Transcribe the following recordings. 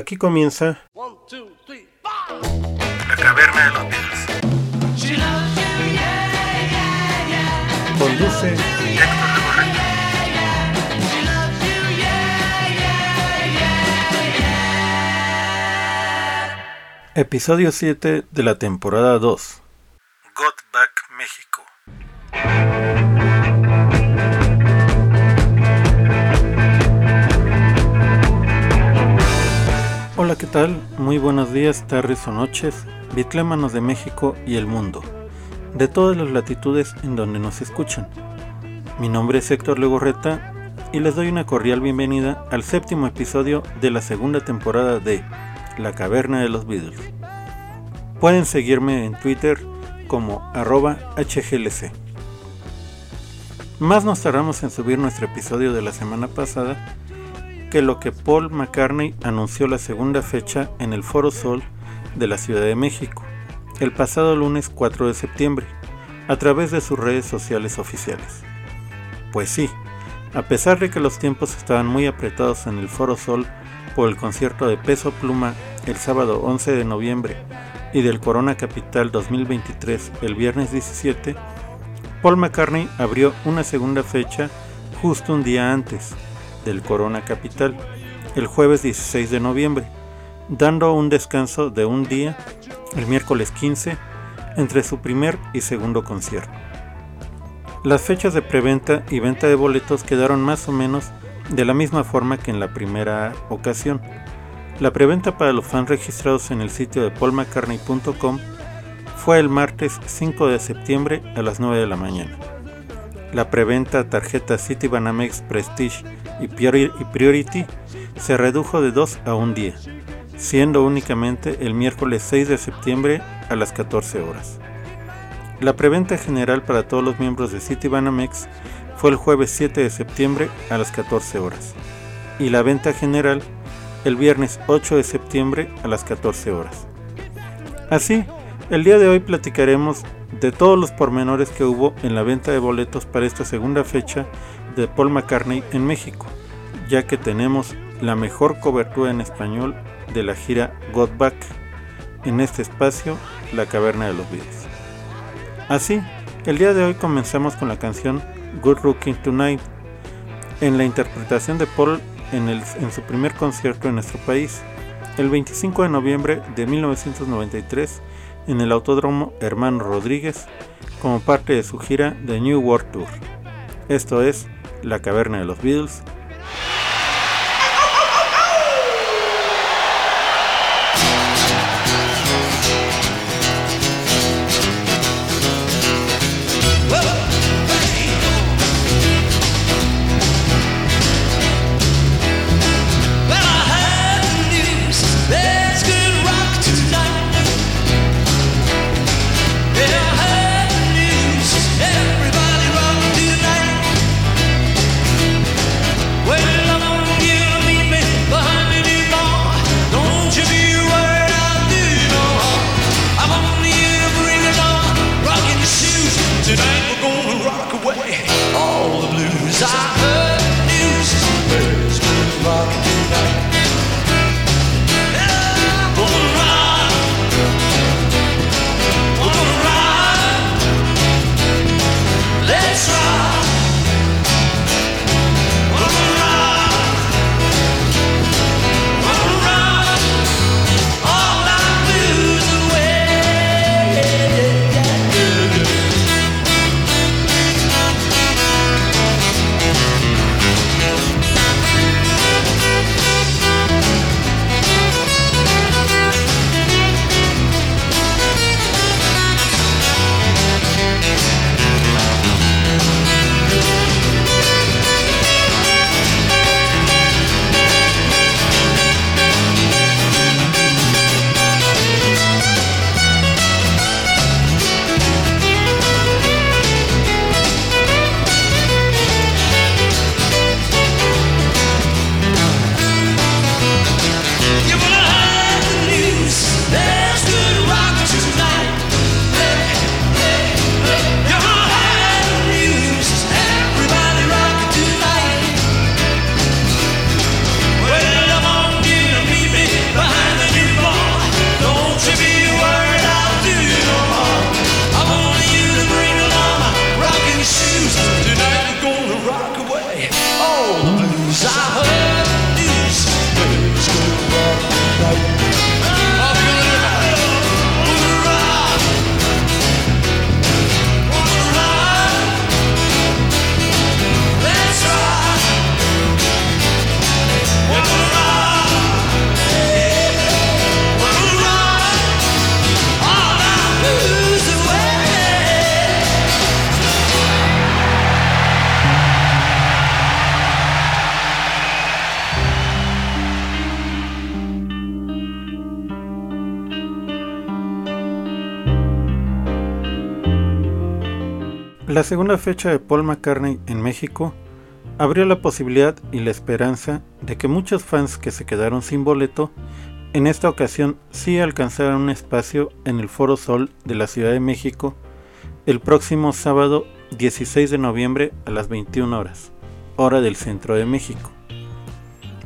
Aquí comienza One, two, three, La Caverna de los Beatles. Conduce Héctor Legorreta. Episodio 7 de la temporada 2. Got Back México. Hola, ¿qué tal? Muy buenos días, tardes o noches, bitlémanos de México y el mundo, de todas las latitudes en donde nos escuchan. Mi nombre es Héctor Legorreta y les doy una cordial bienvenida al séptimo episodio de la segunda temporada de La Caverna de los Beatles. Pueden seguirme en Twitter como arroba hglc. Más nos tardamos en subir nuestro episodio de la semana pasada que lo que Paul McCartney anunció la segunda fecha en el Foro Sol de la Ciudad de México, el pasado lunes 4 de septiembre, a través de sus redes sociales oficiales. Pues sí, a pesar de que los tiempos estaban muy apretados en el Foro Sol por el concierto de Peso Pluma el sábado 11 de noviembre y del Corona Capital 2023 el viernes 17, Paul McCartney abrió una segunda fecha justo un día antes, del Corona Capital el jueves 16 de noviembre, dando un descanso de un día el miércoles 15 entre su primer y segundo concierto. Las fechas de preventa y venta de boletos quedaron más o menos de la misma forma que en la primera ocasión. La preventa para los fans registrados en el sitio de paulmccartney.com fue el martes 5 de septiembre a las 9 de la mañana. La preventa tarjeta Citibanamex Prestige y Priority se redujo de 2 a un día, siendo únicamente el miércoles 6 de septiembre a las 14 horas. La preventa general para todos los miembros de Citibanamex fue el jueves 7 de septiembre a las 14 horas y la venta general el viernes 8 de septiembre a las 14 horas. Así, el día de hoy platicaremos de todos los pormenores que hubo en la venta de boletos para esta segunda fecha de Paul McCartney en México, ya que tenemos la mejor cobertura en español de la gira Got Back en este espacio, La Caverna de los Beatles. Así, el día de hoy comenzamos con la canción Good Looking Tonight, en la interpretación de Paul en, en su primer concierto en nuestro país, el 25 de noviembre de 1993 en el Autódromo Hermano Rodríguez como parte de su gira The New World Tour. Esto es La Caverna de los Beatles. Segunda fecha de Paul McCartney en México abrió la posibilidad y la esperanza de que muchos fans que se quedaron sin boleto en esta ocasión sí alcanzaran un espacio en el Foro Sol de la Ciudad de México el próximo sábado 16 de noviembre a las 21 horas, hora del centro de México.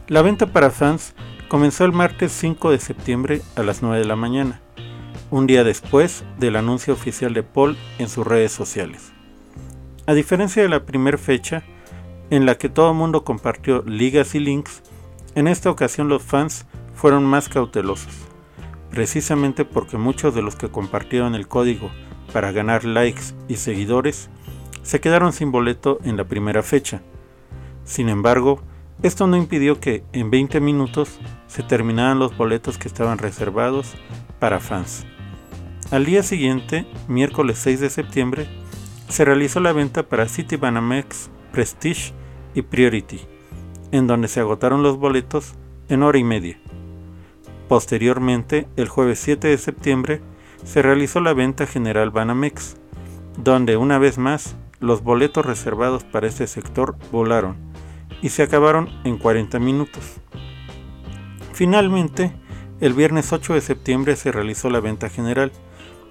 La venta para fans comenzó el martes 5 de septiembre a las 9 de la mañana, un día después del anuncio oficial de Paul en sus redes sociales. A diferencia de la primera fecha, en la que todo el mundo compartió ligas y links, en esta ocasión los fans fueron más cautelosos, precisamente porque muchos de los que compartieron el código para ganar likes y seguidores se quedaron sin boleto en la primera fecha. Sin embargo, esto no impidió que en 20 minutos se terminaran los boletos que estaban reservados para fans. Al día siguiente, miércoles 6 de septiembre, se realizó la venta para City Banamex, Prestige y Priority, en donde se agotaron los boletos en hora y media. Posteriormente, el jueves 7 de septiembre, se realizó la venta general Banamex, donde una vez más los boletos reservados para este sector volaron y se acabaron en 40 minutos. Finalmente, el viernes 8 de septiembre se realizó la venta general,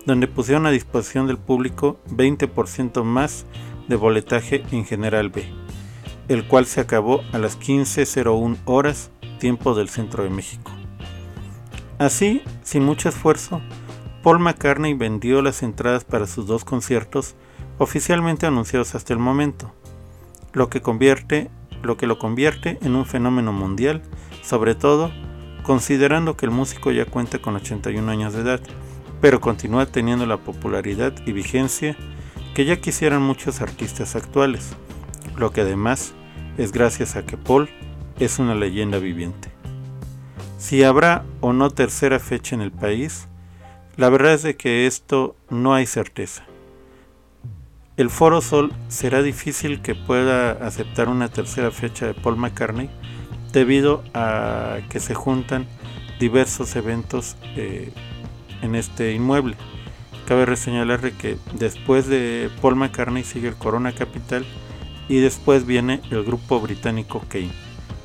donde pusieron a disposición del público 20% más de boletaje en General B, el cual se acabó a las 15.01 horas tiempo del centro de México. Así, sin mucho esfuerzo, Paul McCartney vendió las entradas para sus dos conciertos oficialmente anunciados hasta el momento, lo que, lo que lo convierte en un fenómeno mundial, sobre todo considerando que el músico ya cuenta con 81 años de edad pero continúa teniendo la popularidad y vigencia que ya quisieran muchos artistas actuales, lo que además es gracias a que Paul es una leyenda viviente. Si habrá o no tercera fecha en el país, la verdad es de que esto no hay certeza. El Foro Sol será difícil que pueda aceptar una tercera fecha de Paul McCartney debido a que se juntan diversos eventos eh, en este inmueble. Cabe reseñalarle que después de Paul McCartney sigue el Corona Capital y después viene el grupo británico Kane,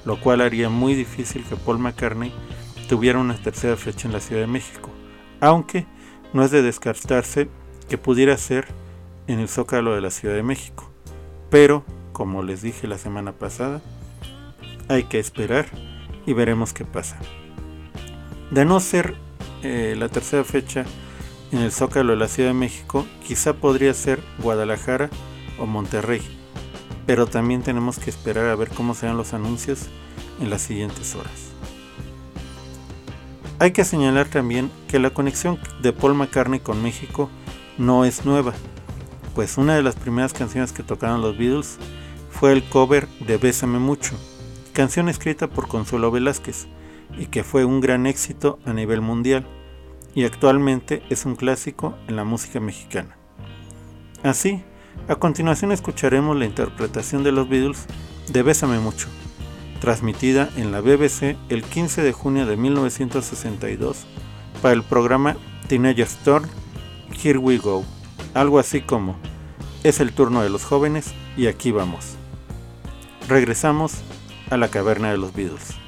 lo cual haría muy difícil que Paul McCartney tuviera una tercera fecha en la Ciudad de México, aunque no es de descartarse que pudiera ser en el Zócalo de la Ciudad de México. Pero, como les dije la semana pasada, hay que esperar y veremos qué pasa. De no ser eh, la tercera fecha en el Zócalo de la Ciudad de México, quizá podría ser Guadalajara o Monterrey, pero también tenemos que esperar a ver cómo serán los anuncios en las siguientes horas. Hay que señalar también que la conexión de Paul McCartney con México no es nueva, pues una de las primeras canciones que tocaron los Beatles fue el cover de Bésame mucho, canción escrita por Consuelo Velázquez, y que fue un gran éxito a nivel mundial y actualmente es un clásico en la música mexicana. Así, a continuación escucharemos la interpretación de los Beatles de Bésame mucho, transmitida en la BBC el 15 de junio de 1962 para el programa Teenage Storm Here We Go, algo así como es el turno de los jóvenes y aquí vamos. Regresamos a la caverna de los Beatles.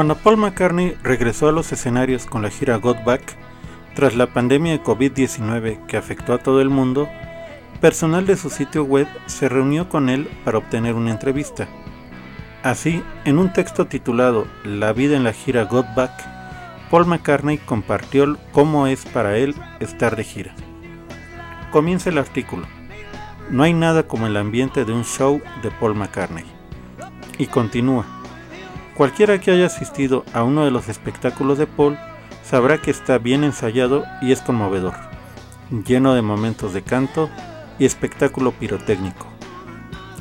Cuando Paul McCartney regresó a los escenarios con la gira Got Back, tras la pandemia de COVID-19 que afectó a todo el mundo, personal de su sitio web se reunió con él para obtener una entrevista. Así, en un texto titulado La vida en la gira Got Back, Paul McCartney compartió cómo es para él estar de gira. Comienza el artículo. No hay nada como el ambiente de un show de Paul McCartney. Y continúa. Cualquiera que haya asistido a uno de los espectáculos de Paul sabrá que está bien ensayado y es conmovedor, lleno de momentos de canto y espectáculo pirotécnico.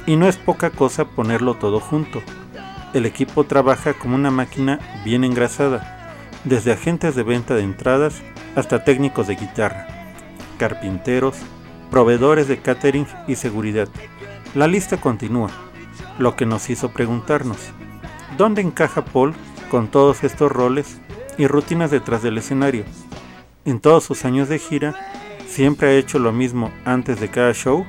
Y no es poca cosa ponerlo todo junto. El equipo trabaja como una máquina bien engrasada, desde agentes de venta de entradas hasta técnicos de guitarra, carpinteros, proveedores de catering y seguridad. La lista continúa, lo que nos hizo preguntarnos, ¿dónde encaja Paul con todos estos roles y rutinas detrás del escenario? En todos sus años de gira, siempre ha hecho lo mismo antes de cada show.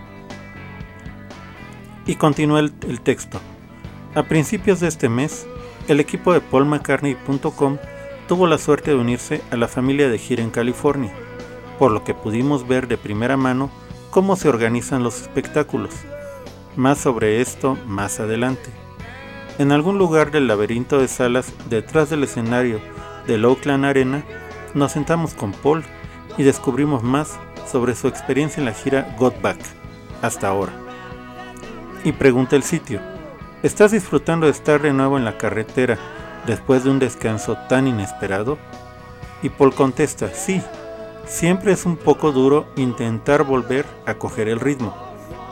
Y continúa el, texto. A principios de este mes, el equipo de paulmccartney.com tuvo la suerte de unirse a la familia de gira en California, por lo que pudimos ver de primera mano cómo se organizan los espectáculos. Más sobre esto más adelante. En algún lugar del laberinto de salas detrás del escenario del Oakland Arena, nos sentamos con Paul y descubrimos más sobre su experiencia en la gira Got Back hasta ahora. Y pregunta el sitio, ¿estás disfrutando de estar de nuevo en la carretera después de un descanso tan inesperado? Y Paul contesta, sí, siempre es un poco duro intentar volver a coger el ritmo,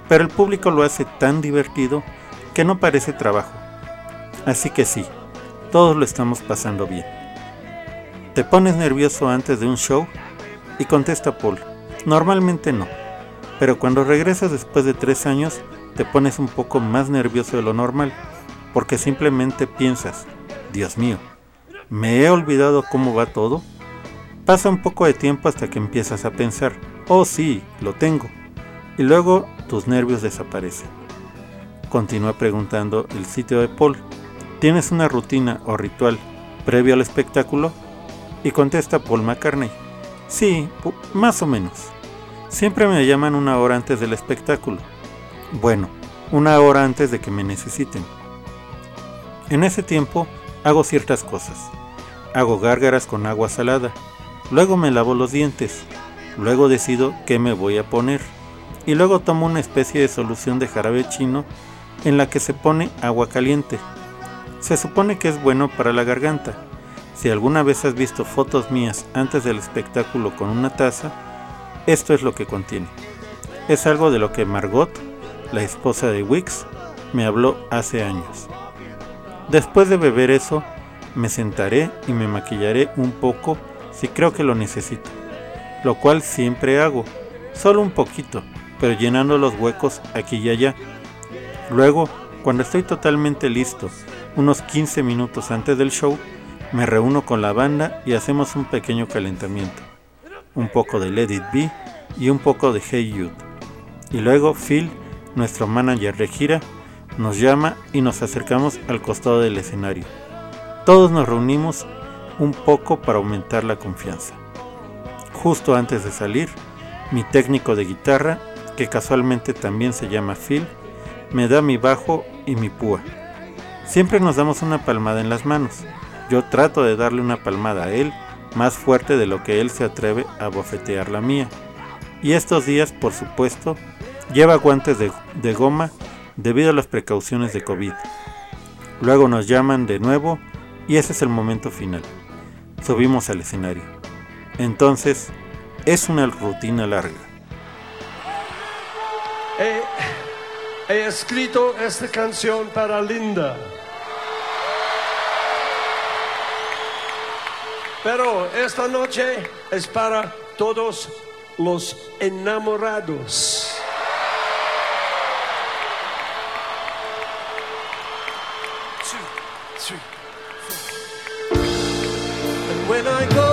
pero el público lo hace tan divertido que no parece trabajo. Así que sí, todos lo estamos pasando bien. ¿Te pones nervioso antes de un show? Y contesta Paul, normalmente no, pero cuando regresas después de tres años te pones un poco más nervioso de lo normal, porque simplemente piensas, Dios mío, ¿me he olvidado cómo va todo? Pasa un poco de tiempo hasta que empiezas a pensar, oh sí, lo tengo, y luego tus nervios desaparecen. Continúa preguntando el sitio de Paul, ¿tienes una rutina o ritual previo al espectáculo? Y contesta Paul McCartney, sí, más o menos. Siempre me llaman una hora antes del espectáculo. Bueno, una hora antes de que me necesiten. En ese tiempo hago ciertas cosas. Hago gárgaras con agua salada. Luego me lavo los dientes. Luego decido qué me voy a poner. Y luego tomo una especie de solución de jarabe chino en la que se pone agua caliente. Se supone que es bueno para la garganta. Si alguna vez has visto fotos mías antes del espectáculo con una taza, esto es lo que contiene. Es algo de lo que Margot, la esposa de Wix, me habló hace años. Después de beber eso, me sentaré y me maquillaré un poco si creo que lo necesito, lo cual siempre hago, solo un poquito, pero llenando los huecos aquí y allá. Luego, cuando estoy totalmente listo, unos 15 minutos antes del show, me reúno con la banda y hacemos un pequeño calentamiento. Un poco de Let It Be y un poco de Hey Jude. Y luego Phil, nuestro manager de gira, nos llama y nos acercamos al costado del escenario. Todos nos reunimos un poco para aumentar la confianza. Justo antes de salir, mi técnico de guitarra, que casualmente también se llama Phil, me da mi bajo y mi púa. Siempre nos damos una palmada en las manos yo trato de darle una palmada a él más fuerte de lo que él se atreve a bofetear la mía. Y estos días, por supuesto, lleva guantes de, goma debido a las precauciones de COVID. Luego nos llaman de nuevo y ese es el momento final. Subimos al escenario. Entonces, es una rutina larga. He escrito esta canción para Linda. Pero esta noche es para todos los enamorados. Two, three, four. And when I go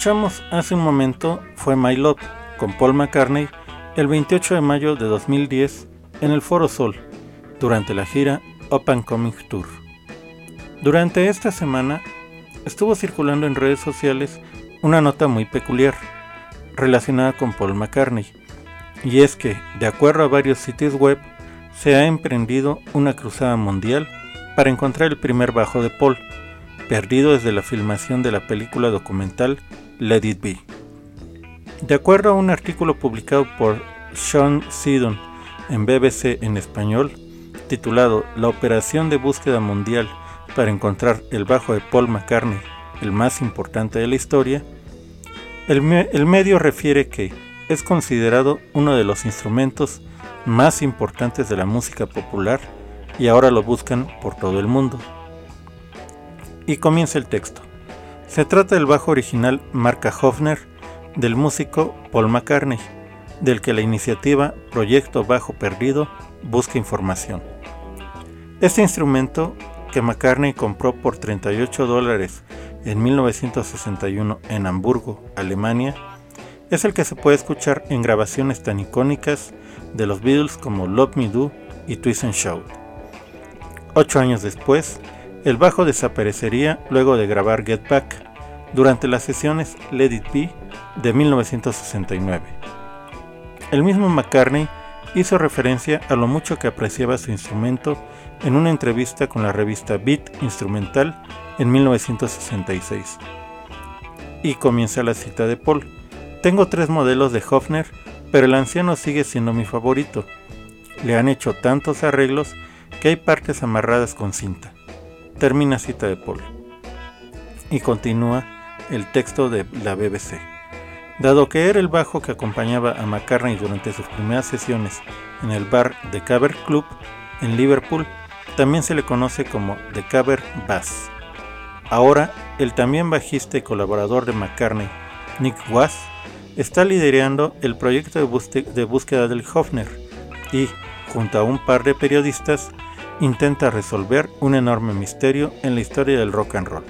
escuchamos hace un momento fue My Love con Paul McCartney el 28 de mayo de 2010 en el Foro Sol durante la gira Up and Coming Tour. Durante esta semana estuvo circulando en redes sociales una nota muy peculiar relacionada con Paul McCartney y es que, de acuerdo a varios sitios web, se ha emprendido una cruzada mundial para encontrar el primer bajo de Paul, perdido desde la filmación de la película documental Let It Be. De acuerdo a un artículo publicado por Sean Seddon en BBC en español, titulado La operación de búsqueda mundial para encontrar el bajo de Paul McCartney, el más importante de la historia, el, el medio refiere que es considerado uno de los instrumentos más importantes de la música popular y ahora lo buscan por todo el mundo. Y comienza el texto. Se trata del bajo original marca Hofner del músico Paul McCartney, del que la iniciativa Proyecto Bajo Perdido busca información. Este instrumento que McCartney compró por 38 dólares en 1961 en Hamburgo, Alemania, es el que se puede escuchar en grabaciones tan icónicas de los Beatles como Love Me Do y Twist and Shout. Ocho años después, el bajo desaparecería luego de grabar Get Back durante las sesiones Let It Be de 1969. El mismo McCartney hizo referencia a lo mucho que apreciaba su instrumento en una entrevista con la revista Beat Instrumental en 1966. Y comienza la cita de Paul. Tengo tres modelos de Hofner, pero el anciano sigue siendo mi favorito. Le han hecho tantos arreglos que hay partes amarradas con cinta. Termina cita de Paul. Y continúa el texto de la BBC. Dado que era el bajo que acompañaba a McCartney durante sus primeras sesiones en el bar The Caber Club en Liverpool, también se le conoce como The Caber Bass. Ahora, el también bajista y colaborador de McCartney, Nick Wass, está liderando el proyecto de, búsqueda del Hofner y, junto a un par de periodistas, intenta resolver un enorme misterio en la historia del rock and roll.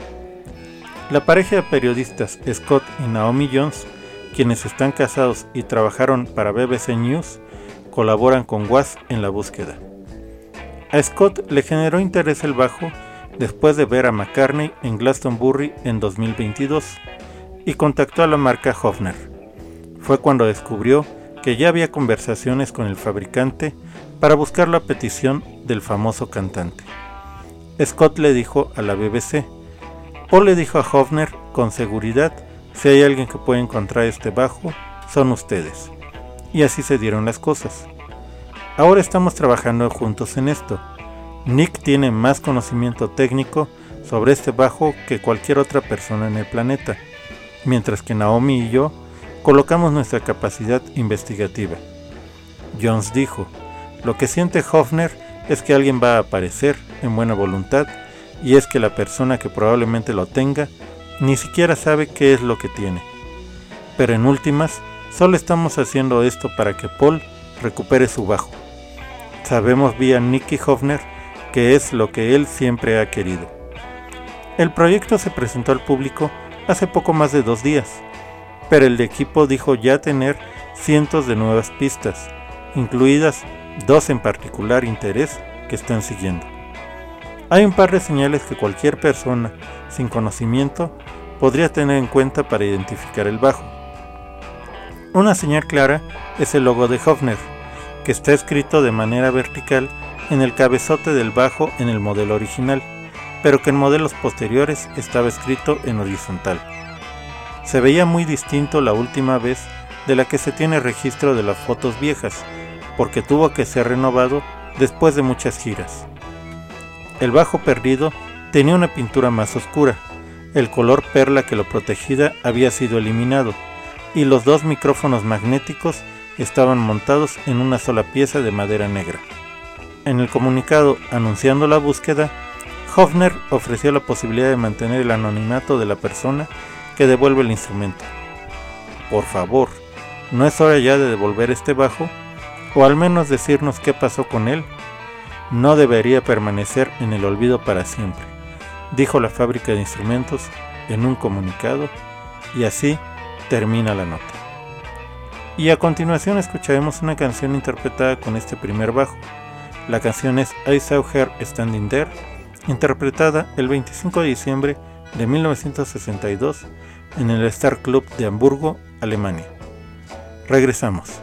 La pareja de periodistas Scott y Naomi Jones, quienes están casados y trabajaron para BBC News, colaboran con Was en la búsqueda. A Scott le generó interés el bajo después de ver a McCartney en Glastonbury en 2022 y contactó a la marca Hofner. Fue cuando descubrió que ya había conversaciones con el fabricante para buscar la petición del famoso cantante. Scott le dijo a la BBC, Paul le dijo a Hofner con seguridad, si hay alguien que puede encontrar este bajo, son ustedes. Y así se dieron las cosas. Ahora estamos trabajando juntos en esto. Nick tiene más conocimiento técnico sobre este bajo que cualquier otra persona en el planeta, mientras que Naomi y yo colocamos nuestra capacidad investigativa. Jones dijo, lo que siente Hofner es que alguien va a aparecer en buena voluntad y es que la persona que probablemente lo tenga ni siquiera sabe qué es lo que tiene. Pero en últimas, solo estamos haciendo esto para que Paul recupere su bajo. Sabemos vía Nicky Hofner que es lo que él siempre ha querido. El proyecto se presentó al público hace poco más de dos días, pero el equipo dijo ya tener cientos de nuevas pistas, incluidas dos en particular interés que están siguiendo. Hay un par de señales que cualquier persona sin conocimiento podría tener en cuenta para identificar el bajo. Una señal clara es el logo de Hofner, que está escrito de manera vertical en el cabezote del bajo en el modelo original, pero que en modelos posteriores estaba escrito en horizontal. Se veía muy distinto la última vez de la que se tiene registro de las fotos viejas, porque tuvo que ser renovado después de muchas giras. El bajo perdido tenía una pintura más oscura, el color perla que lo protegía había sido eliminado, y los dos micrófonos magnéticos estaban montados en una sola pieza de madera negra. En el comunicado anunciando la búsqueda, Hofner ofreció la posibilidad de mantener el anonimato de la persona que devuelve el instrumento. Por favor, ¿no es hora ya de devolver este bajo? O al menos decirnos qué pasó con él. No debería permanecer en el olvido para siempre, dijo la fábrica de instrumentos en un comunicado, y así termina la nota. Y a continuación escucharemos una canción interpretada con este primer bajo, la canción es I Saw Her Standing There, interpretada el 25 de diciembre de 1962 en el Star Club de Hamburgo, Alemania. Regresamos.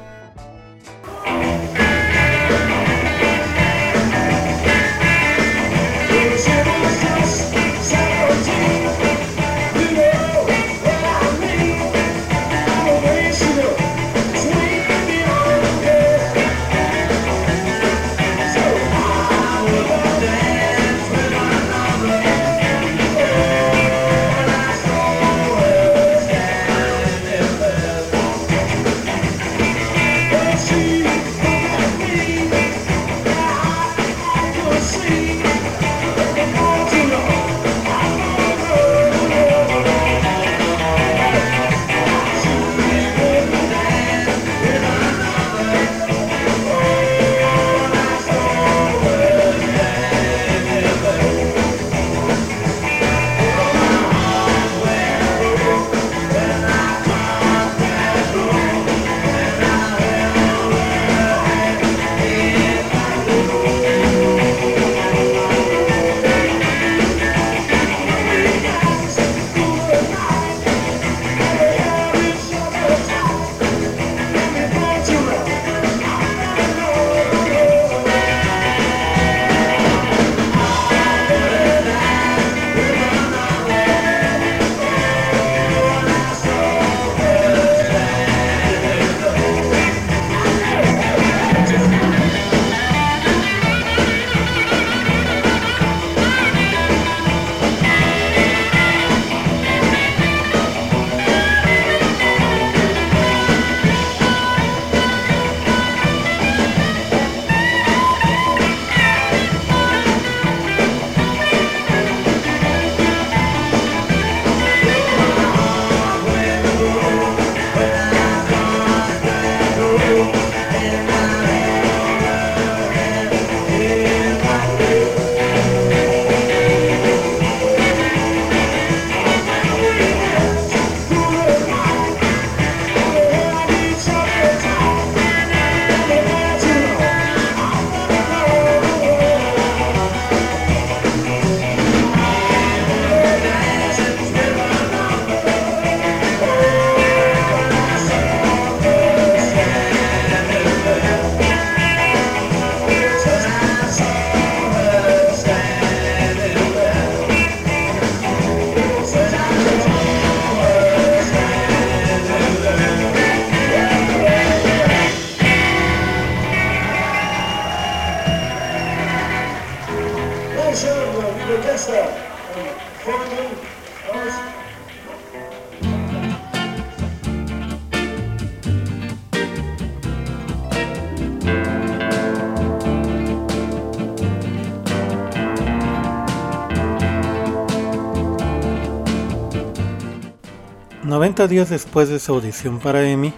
90 días después de su audición para Emmy,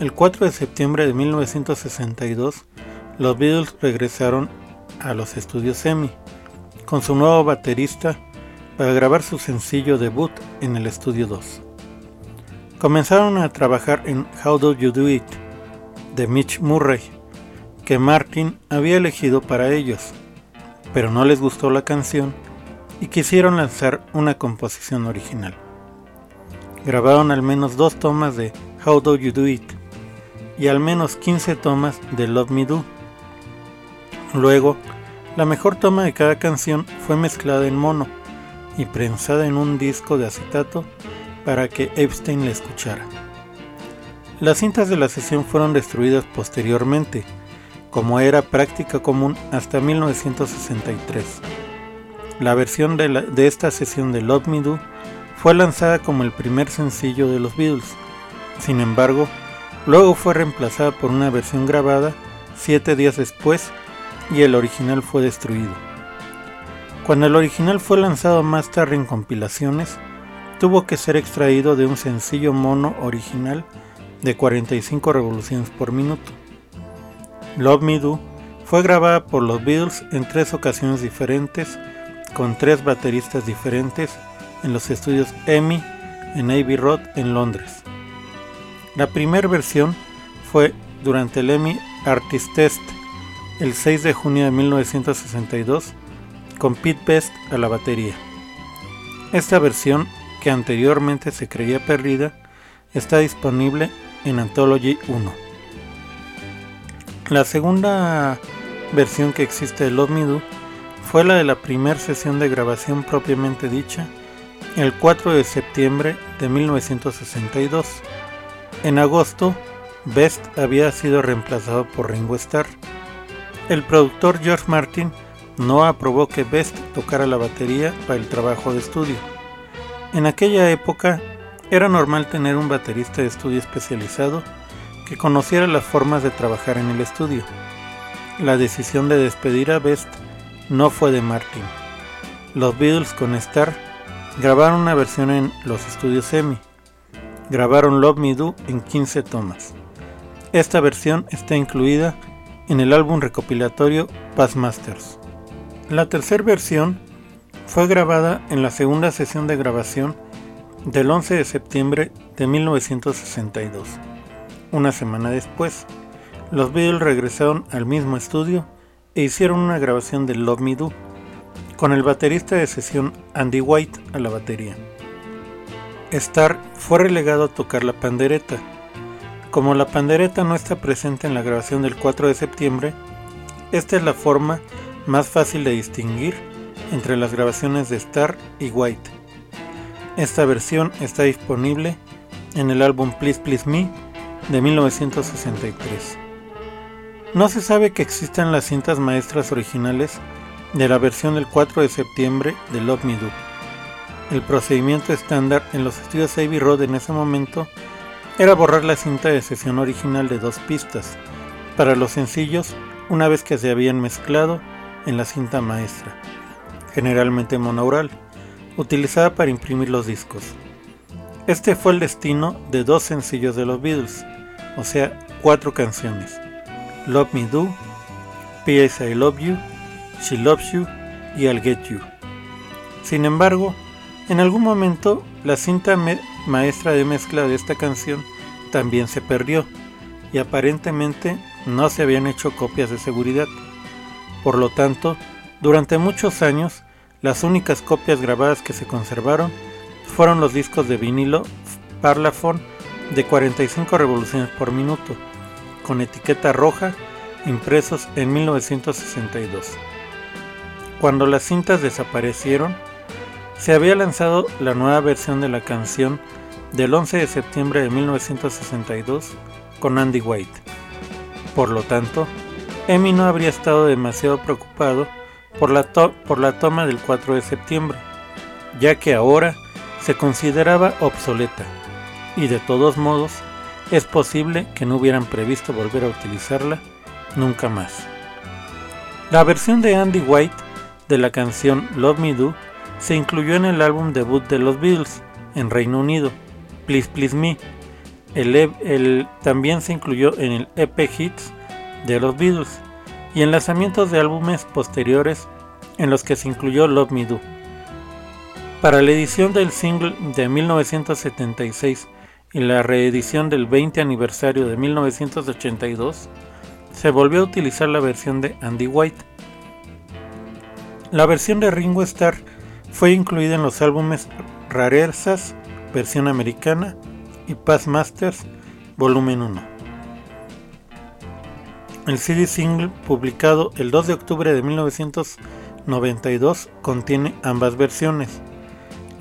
el 4 de septiembre de 1962, los Beatles regresaron a los estudios Emmy con su nuevo baterista para grabar su sencillo debut en el estudio 2. Comenzaron a trabajar en How Do You Do It de Mitch Murray, que Martin había elegido para ellos, pero no les gustó la canción y quisieron lanzar una composición original. Grabaron al menos dos tomas de How Do You Do It y al menos 15 tomas de Love Me Do. Luego, la mejor toma de cada canción fue mezclada en mono y prensada en un disco de acetato para que Epstein la escuchara. Las cintas de la sesión fueron destruidas posteriormente, como era práctica común hasta 1963. La versión de, de esta sesión de Love Me Do fue lanzada como el primer sencillo de los Beatles. Sin embargo, luego fue reemplazada por una versión grabada siete días después y el original fue destruido. Cuando el original fue lanzado más tarde en compilaciones, tuvo que ser extraído de un sencillo mono original de 45 revoluciones por minuto. Love Me Do fue grabada por los Beatles en tres ocasiones diferentes, con tres bateristas diferentes en los estudios EMI en Abbey Road en Londres. La primera versión fue durante el EMI Artist Test el 6 de junio de 1962 con Pete Best a la batería. Esta versión, que anteriormente se creía perdida, está disponible en Anthology 1. La segunda versión que existe de Love Me Do fue la de la primera sesión de grabación propiamente dicha, el 4 de septiembre de 1962. En agosto, Best había sido reemplazado por Ringo Starr. El productor George Martin no aprobó que Best tocara la batería para el trabajo de estudio. En aquella época era normal tener un baterista de estudio especializado que conociera las formas de trabajar en el estudio. La decisión de despedir a Best no fue de Martin. Los Beatles con Starr grabaron una versión en los estudios Emmy. Grabaron Love Me Do en 15 tomas. Esta versión está incluida en el álbum recopilatorio Past Masters. La tercera versión fue grabada en la segunda sesión de grabación del 11 de septiembre de 1962. Una semana después, los Beatles regresaron al mismo estudio e hicieron una grabación de Love Me Do, con el baterista de sesión Andy White a la batería. Starr fue relegado a tocar la pandereta. Como la pandereta no está presente en la grabación del 4 de septiembre, esta es la forma más fácil de distinguir entre las grabaciones de Starr y White. Esta versión está disponible en el álbum Please Please Me de 1963. No se sabe que existan las cintas maestras originales de la versión del 4 de septiembre de Love Me Do. El procedimiento estándar en los estudios Abbey Road en ese momento era borrar la cinta de sesión original de dos pistas para los sencillos una vez que se habían mezclado en la cinta maestra, generalmente monaural, utilizada para imprimir los discos. Este fue el destino de dos sencillos de los Beatles, o sea, cuatro canciones: Love Me Do, P.S. I Love You, She Loves You y I'll Get You. Sin embargo, en algún momento la cinta maestra de mezcla de esta canción también se perdió y aparentemente no se habían hecho copias de seguridad. Por lo tanto, durante muchos años, las únicas copias grabadas que se conservaron fueron los discos de vinilo Parlophone de 45 revoluciones por minuto, con etiqueta roja, impresos en 1962. Cuando las cintas desaparecieron, se había lanzado la nueva versión de la canción del 11 de septiembre de 1962 con Andy White. Por lo tanto, Emmy no habría estado demasiado preocupado por la, por la toma del 4 de septiembre, ya que ahora se consideraba obsoleta y de todos modos es posible que no hubieran previsto volver a utilizarla nunca más. La versión de Andy White de la canción Love Me Do se incluyó en el álbum debut de los Beatles en Reino Unido, Please Please Me. E- también se incluyó en el EP Hits de los Beatles y en lanzamientos de álbumes posteriores en los que se incluyó Love Me Do. Para la edición del single de 1976 y la reedición del 20 aniversario de 1982, se volvió a utilizar la versión de Andy White. La versión de Ringo Starr fue incluida en los álbumes Rarezas, versión americana, y Past Masters, volumen 1. El CD single, publicado el 2 de octubre de 1992, contiene ambas versiones.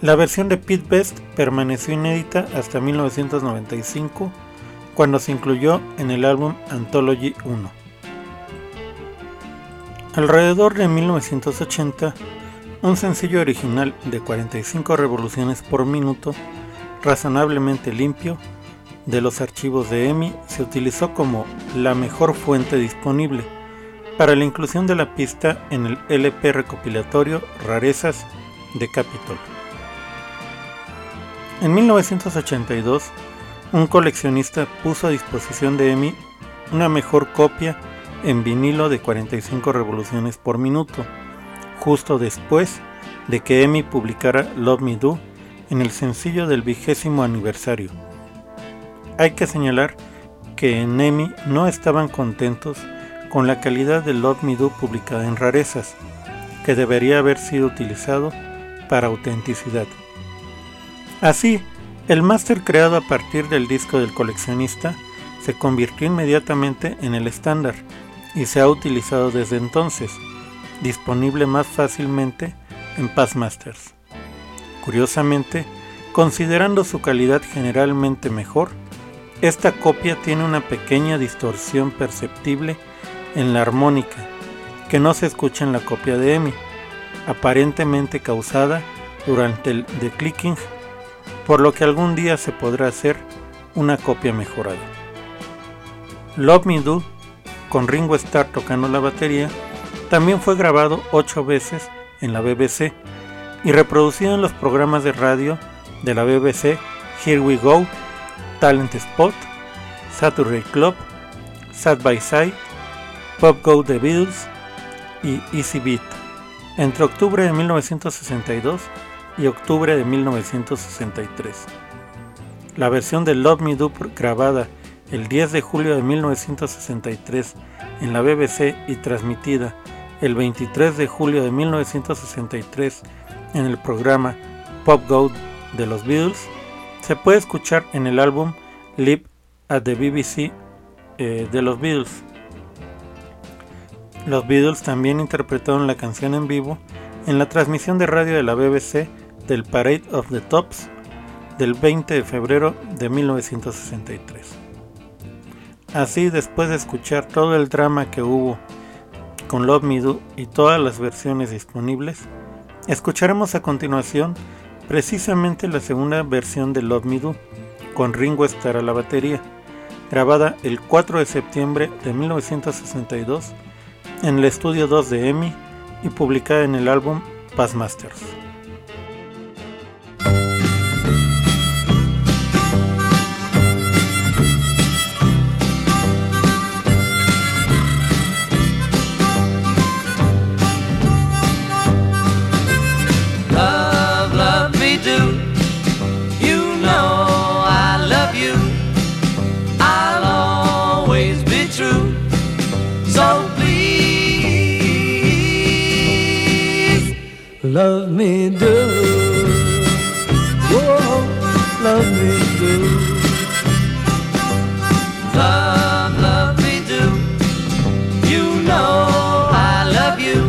La versión de Pete Best permaneció inédita hasta 1995, cuando se incluyó en el álbum Anthology 1. Alrededor de 1980, un sencillo original de 45 revoluciones por minuto, razonablemente limpio, de los archivos de EMI se utilizó como la mejor fuente disponible para la inclusión de la pista en el LP recopilatorio Rarezas de Capitol. En 1982, un coleccionista puso a disposición de EMI una mejor copia en vinilo de 45 revoluciones por minuto, justo después de que EMI publicara Love Me Do en el sencillo del vigésimo aniversario. Hay que señalar que en EMI no estaban contentos con la calidad de Love Me Do publicada en rarezas, que debería haber sido utilizado para autenticidad. Así, el máster creado a partir del disco del coleccionista se convirtió inmediatamente en el estándar y se ha utilizado desde entonces, disponible más fácilmente en Passmasters. Curiosamente, considerando su calidad generalmente mejor, esta copia tiene una pequeña distorsión perceptible en la armónica que no se escucha en la copia de EMI, aparentemente causada durante el declicking, por lo que algún día se podrá hacer una copia mejorada. Love Me Do, con Ringo Starr tocando la batería, también fue grabado ocho veces en la BBC y reproducido en los programas de radio de la BBC Here We Go, Talent Spot, Saturday Club, Side by Side, Pop Go The Beatles y Easy Beat, entre octubre de 1962 y octubre de 1963. La versión de Love Me Do grabada el 10 de julio de 1963 en la BBC y transmitida el 23 de julio de 1963 en el programa Pop Go de los Beatles, se puede escuchar en el álbum Live at the BBC eh, de los Beatles. Los Beatles también interpretaron la canción en vivo en la transmisión de radio de la BBC del Parade of the Tops del 20 de febrero de 1963. Así, después de escuchar todo el drama que hubo con Love Me Do y todas las versiones disponibles, escucharemos a continuación precisamente la segunda versión de Love Me Do, con Ringo Starr a la batería, grabada el 4 de septiembre de 1962 en el estudio 2 de EMI y publicada en el álbum Passmasters. Love, love me do. Oh, Whoa, love me do. Love, love me do. You know I love you.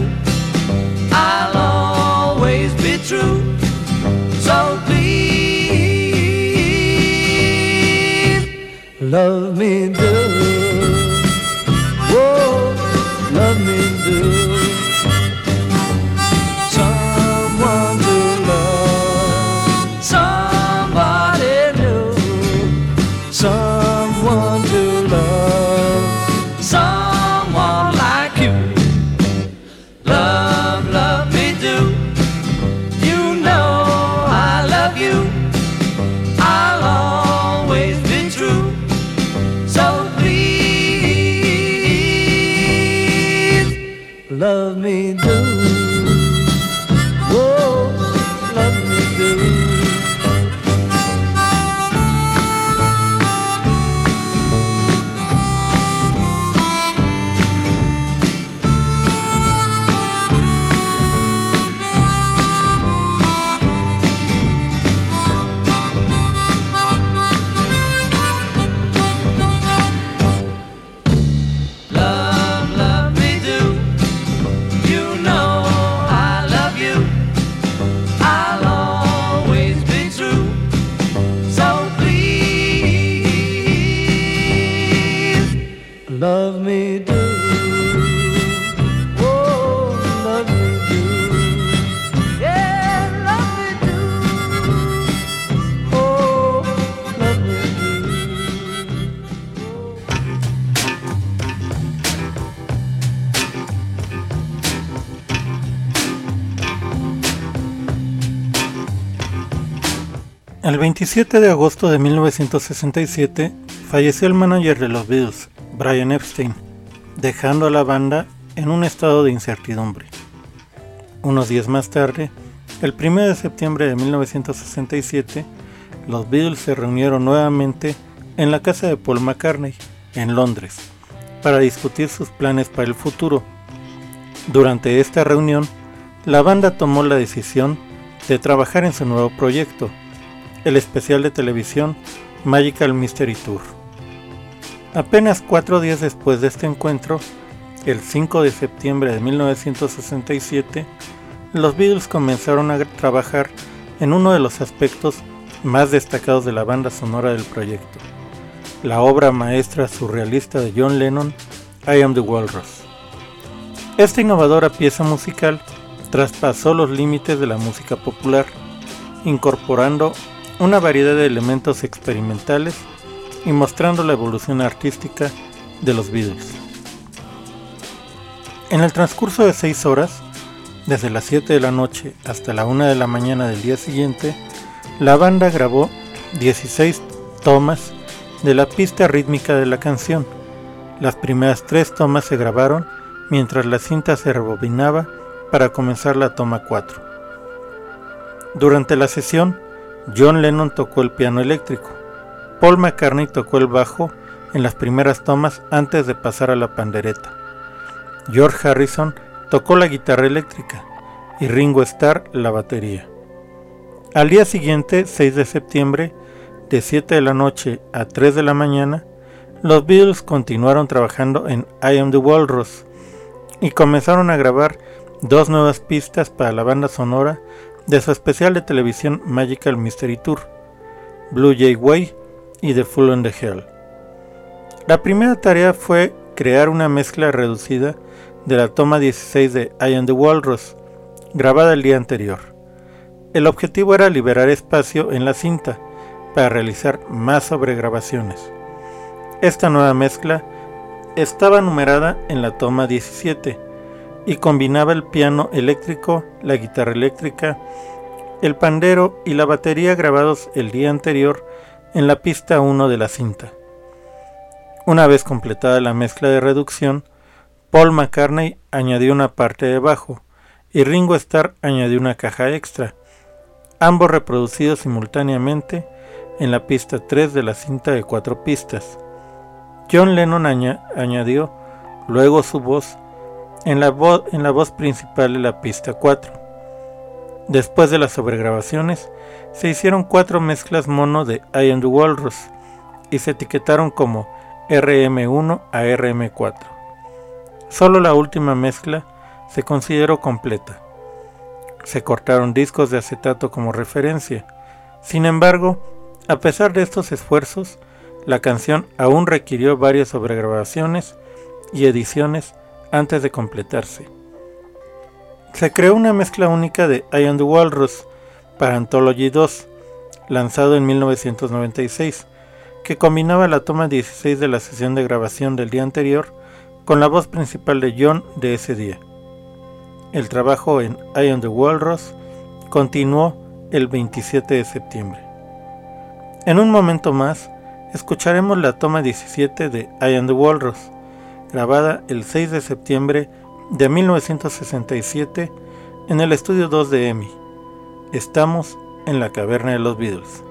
I'll always be true. So please, love me love me do. 27 de agosto de 1967 falleció el manager de los Beatles, Brian Epstein, dejando a la banda en un estado de incertidumbre. Unos días más tarde, el 1 de septiembre de 1967, los Beatles se reunieron nuevamente en la casa de Paul McCartney, en Londres, para discutir sus planes para el futuro. Durante esta reunión, la banda tomó la decisión de trabajar en su nuevo proyecto, el especial de televisión Magical Mystery Tour. Apenas cuatro días después de este encuentro, el 5 de septiembre de 1967, los Beatles comenzaron a trabajar en uno de los aspectos más destacados de la banda sonora del proyecto, la obra maestra surrealista de John Lennon, I Am the Walrus. Esta innovadora pieza musical traspasó los límites de la música popular, incorporando una variedad de elementos experimentales y mostrando la evolución artística de los Beatles. En el transcurso de seis horas, desde las 7 de la noche hasta la 1 de la mañana del día siguiente, la banda grabó 16 tomas de la pista rítmica de la canción. Las primeras tres tomas se grabaron mientras la cinta se rebobinaba para comenzar la toma 4. Durante la sesión, John Lennon tocó el piano eléctrico. Paul McCartney tocó el bajo en las primeras tomas antes de pasar a la pandereta. George Harrison tocó la guitarra eléctrica y Ringo Starr la batería. Al día siguiente, 6 de septiembre, de 7 de la noche a 3 de la mañana, los Beatles continuaron trabajando en I Am the Walrus y comenzaron a grabar dos nuevas pistas para la banda sonora de su especial de televisión Magical Mystery Tour, Blue Jay Way y The Full in the Hell. La primera tarea fue crear una mezcla reducida de la toma 16 de I Am the Walrus, grabada el día anterior. El objetivo era liberar espacio en la cinta para realizar más sobregrabaciones. Esta nueva mezcla estaba numerada en la toma 17 y combinaba el piano eléctrico, la guitarra eléctrica, el pandero y la batería grabados el día anterior en la pista 1 de la cinta. Una vez completada la mezcla de reducción, Paul McCartney añadió una parte de bajo y Ringo Starr añadió una caja extra, ambos reproducidos simultáneamente en la pista 3 de la cinta de cuatro pistas. John Lennon aña- añadió luego su voz en la, voz principal de la pista 4. Después de las sobregrabaciones, se hicieron cuatro mezclas mono de I Am the Walrus y se etiquetaron como RM1 a RM4. Solo la última mezcla se consideró completa. Se cortaron discos de acetato como referencia. Sin embargo, a pesar de estos esfuerzos, la canción aún requirió varias sobregrabaciones y ediciones antes de completarse. Se creó una mezcla única de I Am the Walrus para Anthology 2, lanzado en 1996, que combinaba la toma 16 de la sesión de grabación del día anterior con la voz principal de John de ese día. El trabajo en I Am the Walrus continuó el 27 de septiembre. En un momento más, escucharemos la toma 17 de I Am the Walrus, grabada el 6 de septiembre de 1967 en el estudio 2 de EMI. Estamos en la caverna de los Beatles.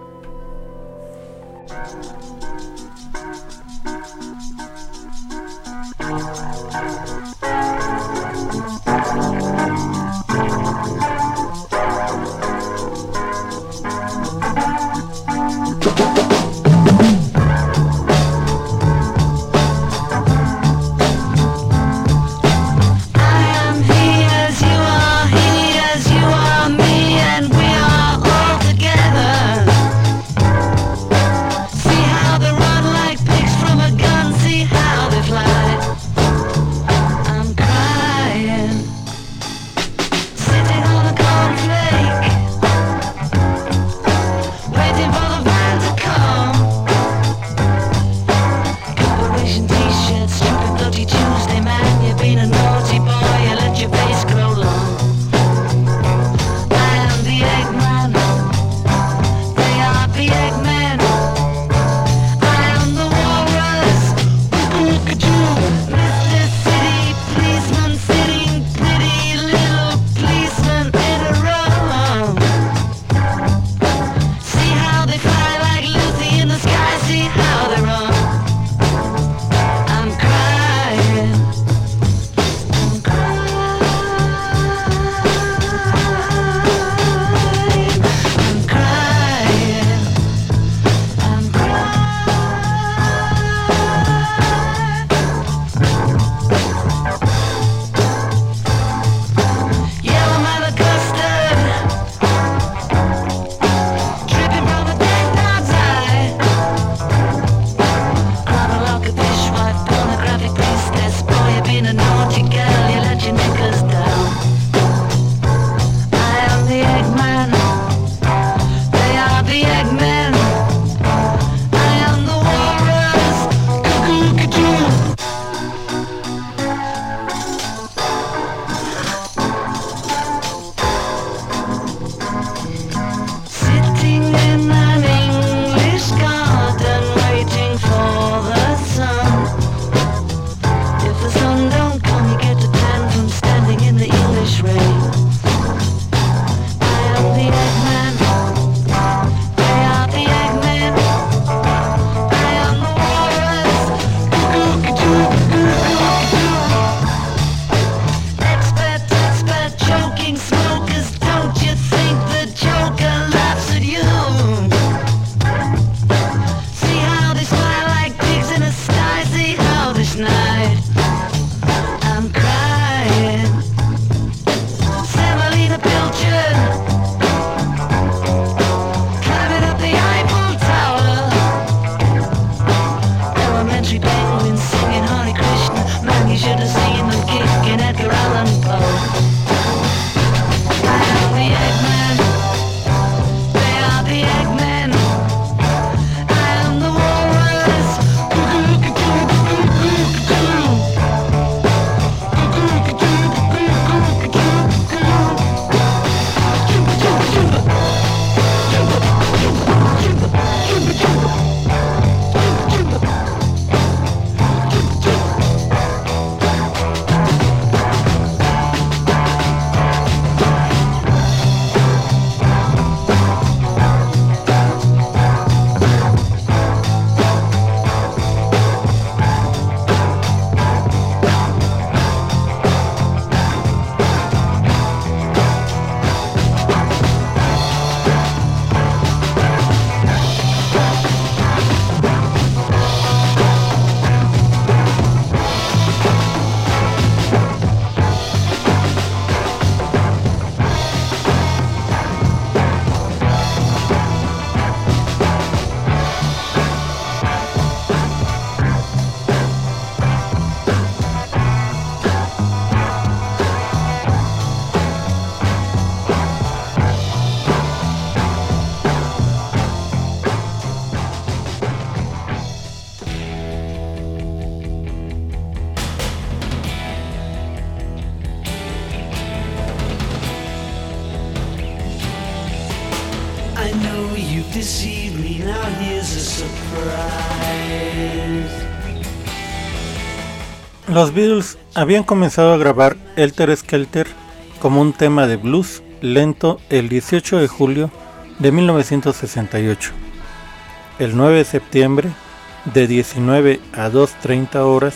Habían comenzado a grabar Elter Skelter como un tema de blues lento el 18 de julio de 1968. El 9 de septiembre, de 19 a 2.30 horas,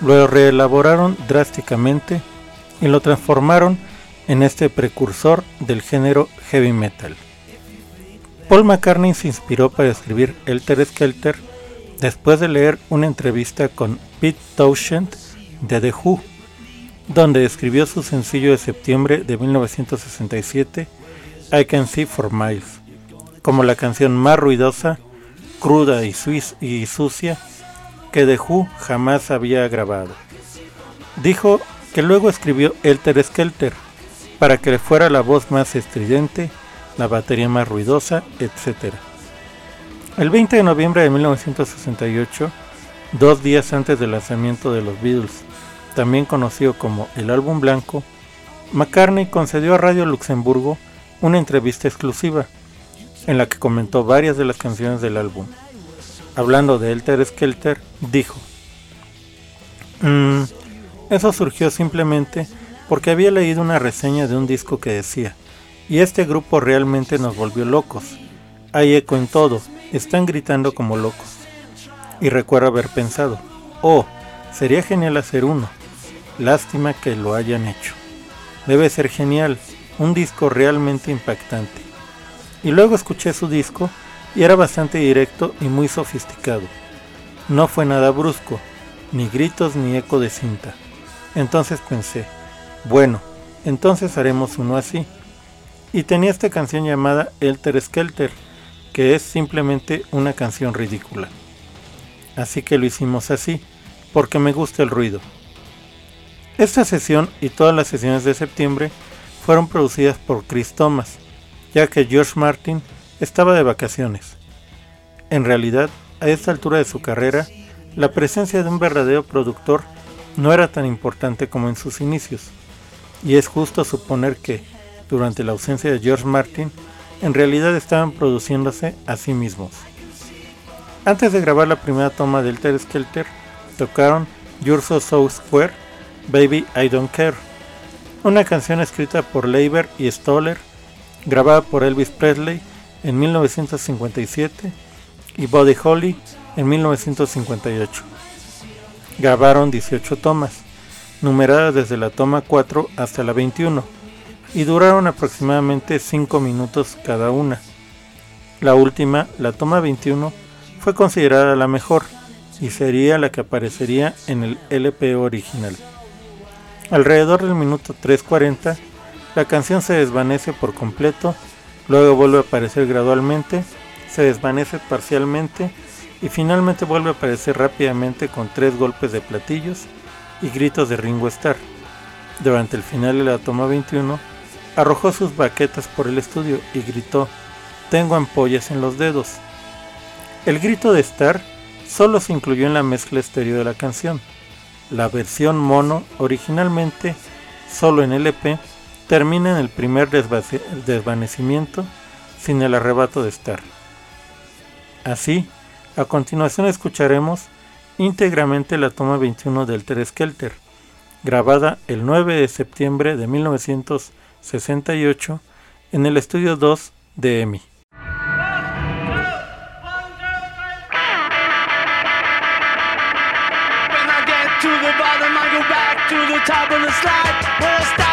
lo reelaboraron drásticamente y lo transformaron en este precursor del género heavy metal. Paul McCartney se inspiró para escribir Elter Skelter después de leer una entrevista con Pete Townshend de The Who, donde escribió su sencillo de septiembre de 1967, I Can See for Miles, como la canción más ruidosa, cruda y, y sucia que The Who jamás había grabado. Dijo que luego escribió Elter Skelter para que le fuera la voz más estridente, la batería más ruidosa, etc. El 20 de noviembre de 1968, dos días antes del lanzamiento de los Beatles, también conocido como el álbum blanco, McCartney concedió a Radio Luxemburgo una entrevista exclusiva en la que comentó varias de las canciones del álbum. Hablando de Elter Skelter, dijo, "Mm, eso surgió simplemente porque había leído una reseña de un disco que decía, y este grupo realmente nos volvió locos. Hay eco en todo, están gritando como locos. Y recuerdo haber pensado, oh, sería genial hacer uno. Lástima que lo hayan hecho. Debe ser genial, un disco realmente impactante. Y luego escuché su disco y era bastante directo y muy sofisticado. No fue nada brusco, ni gritos ni eco de cinta. Entonces pensé, bueno, entonces haremos uno así. Y tenía esta canción llamada Elter Skelter, que es simplemente una canción ridícula. Así que lo hicimos así, porque me gusta el ruido. Esta sesión y todas las sesiones de septiembre fueron producidas por Chris Thomas, ya que George Martin estaba de vacaciones. En realidad, a esta altura de su carrera, la presencia de un verdadero productor no era tan importante como en sus inicios, y es justo suponer que, durante la ausencia de George Martin, en realidad estaban produciéndose a sí mismos. Antes de grabar la primera toma del Ter Skelter, tocaron You're So So Square, Baby I Don't Care, una canción escrita por Leiber y Stoller, grabada por Elvis Presley en 1957 y Buddy Holly en 1958. Grabaron 18 tomas, numeradas desde la toma 4 hasta la 21, y duraron aproximadamente 5 minutos cada una. La última, la toma 21, fue considerada la mejor y sería la que aparecería en el LP original. Alrededor del minuto 3.40, la canción se desvanece por completo, luego vuelve a aparecer gradualmente, se desvanece parcialmente y finalmente vuelve a aparecer rápidamente con tres golpes de platillos y gritos de Ringo Starr. Durante el final de la toma 21, arrojó sus baquetas por el estudio y gritó, tengo ampollas en los dedos. El grito de Starr solo se incluyó en la mezcla estéreo de la canción. La versión mono, originalmente solo en LP, termina en el primer desvanecimiento sin el arrebato de Starr. Así, a continuación escucharemos íntegramente la toma 21 del Ter Skelter, grabada el 9 de septiembre de 1968 en el estudio 2 de EMI. To the bottom, I go back to the top of the slide. Where I stop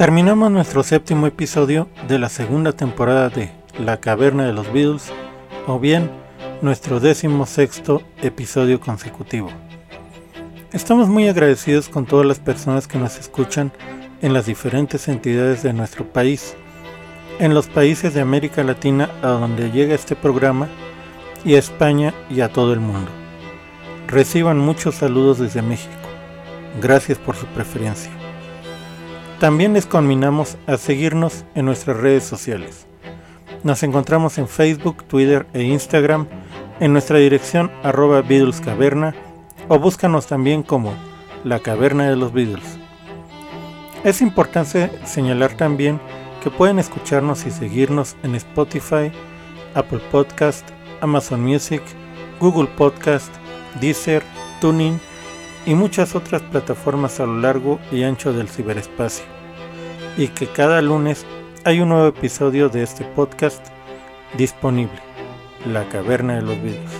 Terminamos nuestro séptimo episodio de la segunda temporada de La Caverna de los Beatles, o bien nuestro décimo sexto episodio consecutivo. Estamos muy agradecidos con todas las personas que nos escuchan en las diferentes entidades de nuestro país, en los países de América Latina a donde llega este programa, y a España y a todo el mundo. Reciban muchos saludos desde México. Gracias por su preferencia. También les conminamos a seguirnos en nuestras redes sociales. Nos encontramos en Facebook, Twitter e Instagram en nuestra dirección arroba Beatles Caverna o búscanos también como La Caverna de los Beatles. Es importante señalar también que pueden escucharnos y seguirnos en Spotify, Apple Podcast, Amazon Music, Google Podcast, Deezer, Tuning y muchas otras plataformas a lo largo y ancho del ciberespacio. Y que cada lunes hay un nuevo episodio de este podcast disponible, La Caverna de los Videos.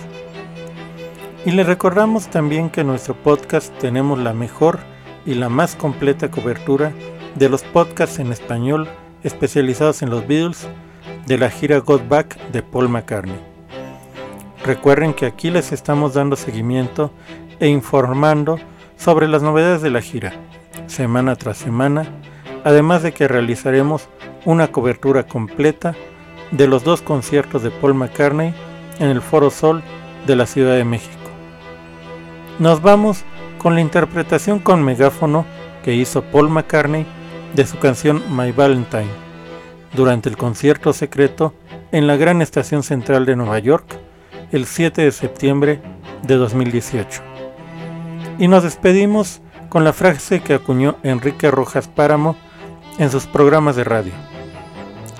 Y les recordamos también que en nuestro podcast tenemos la mejor y la más completa cobertura de los podcasts en español especializados en los Beatles de la gira Got Back de Paul McCartney. Recuerden que aquí les estamos dando seguimiento e informando sobre las novedades de la gira, semana tras semana, además de que realizaremos una cobertura completa de los dos conciertos de Paul McCartney en el Foro Sol de la Ciudad de México. Nos vamos con la interpretación con megáfono que hizo Paul McCartney de su canción My Valentine durante el concierto secreto en la Gran Estación Central de Nueva York el 7 de septiembre de 2018. Y nos despedimos con la frase que acuñó Enrique Rojas Páramo en sus programas de radio.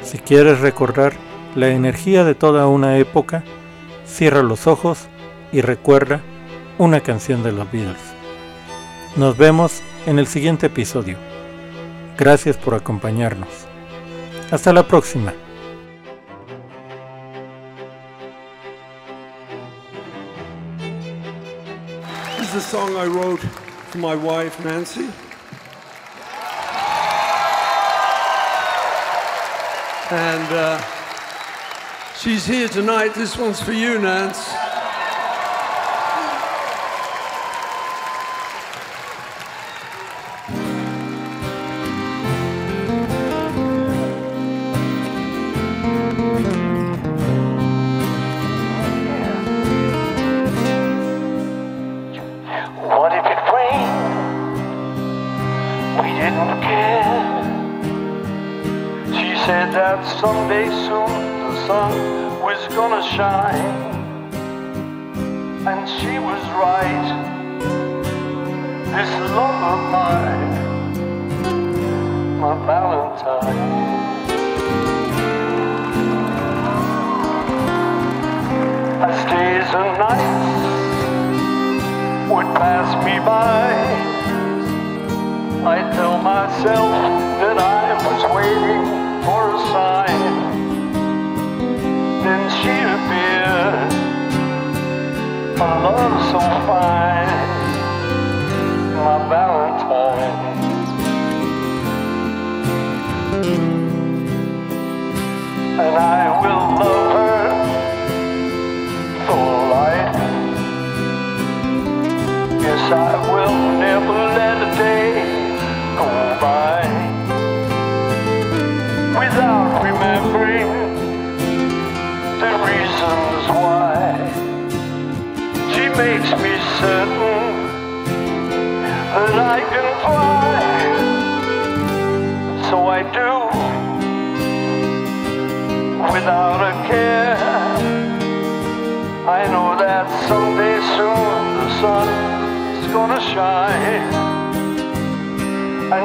Si quieres recordar la energía de toda una época, cierra los ojos y recuerda una canción de los Beatles. Nos vemos en el siguiente episodio. Gracias por acompañarnos. Hasta la próxima. Song I wrote for my wife, Nancy. And uh, she's here tonight. This one's for you, Nance.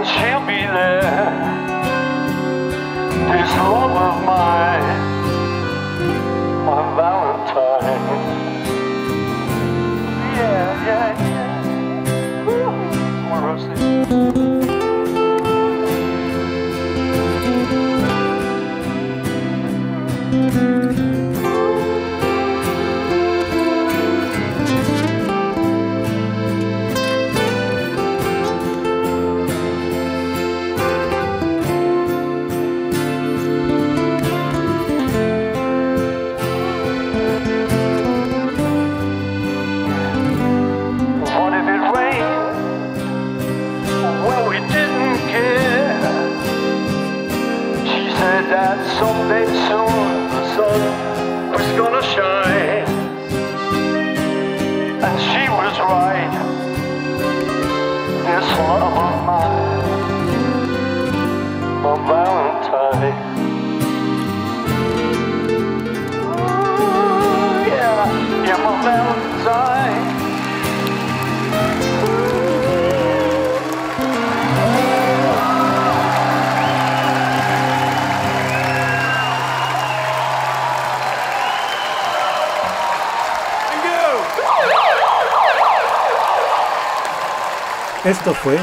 She'll be there. This love of mine, Esto fue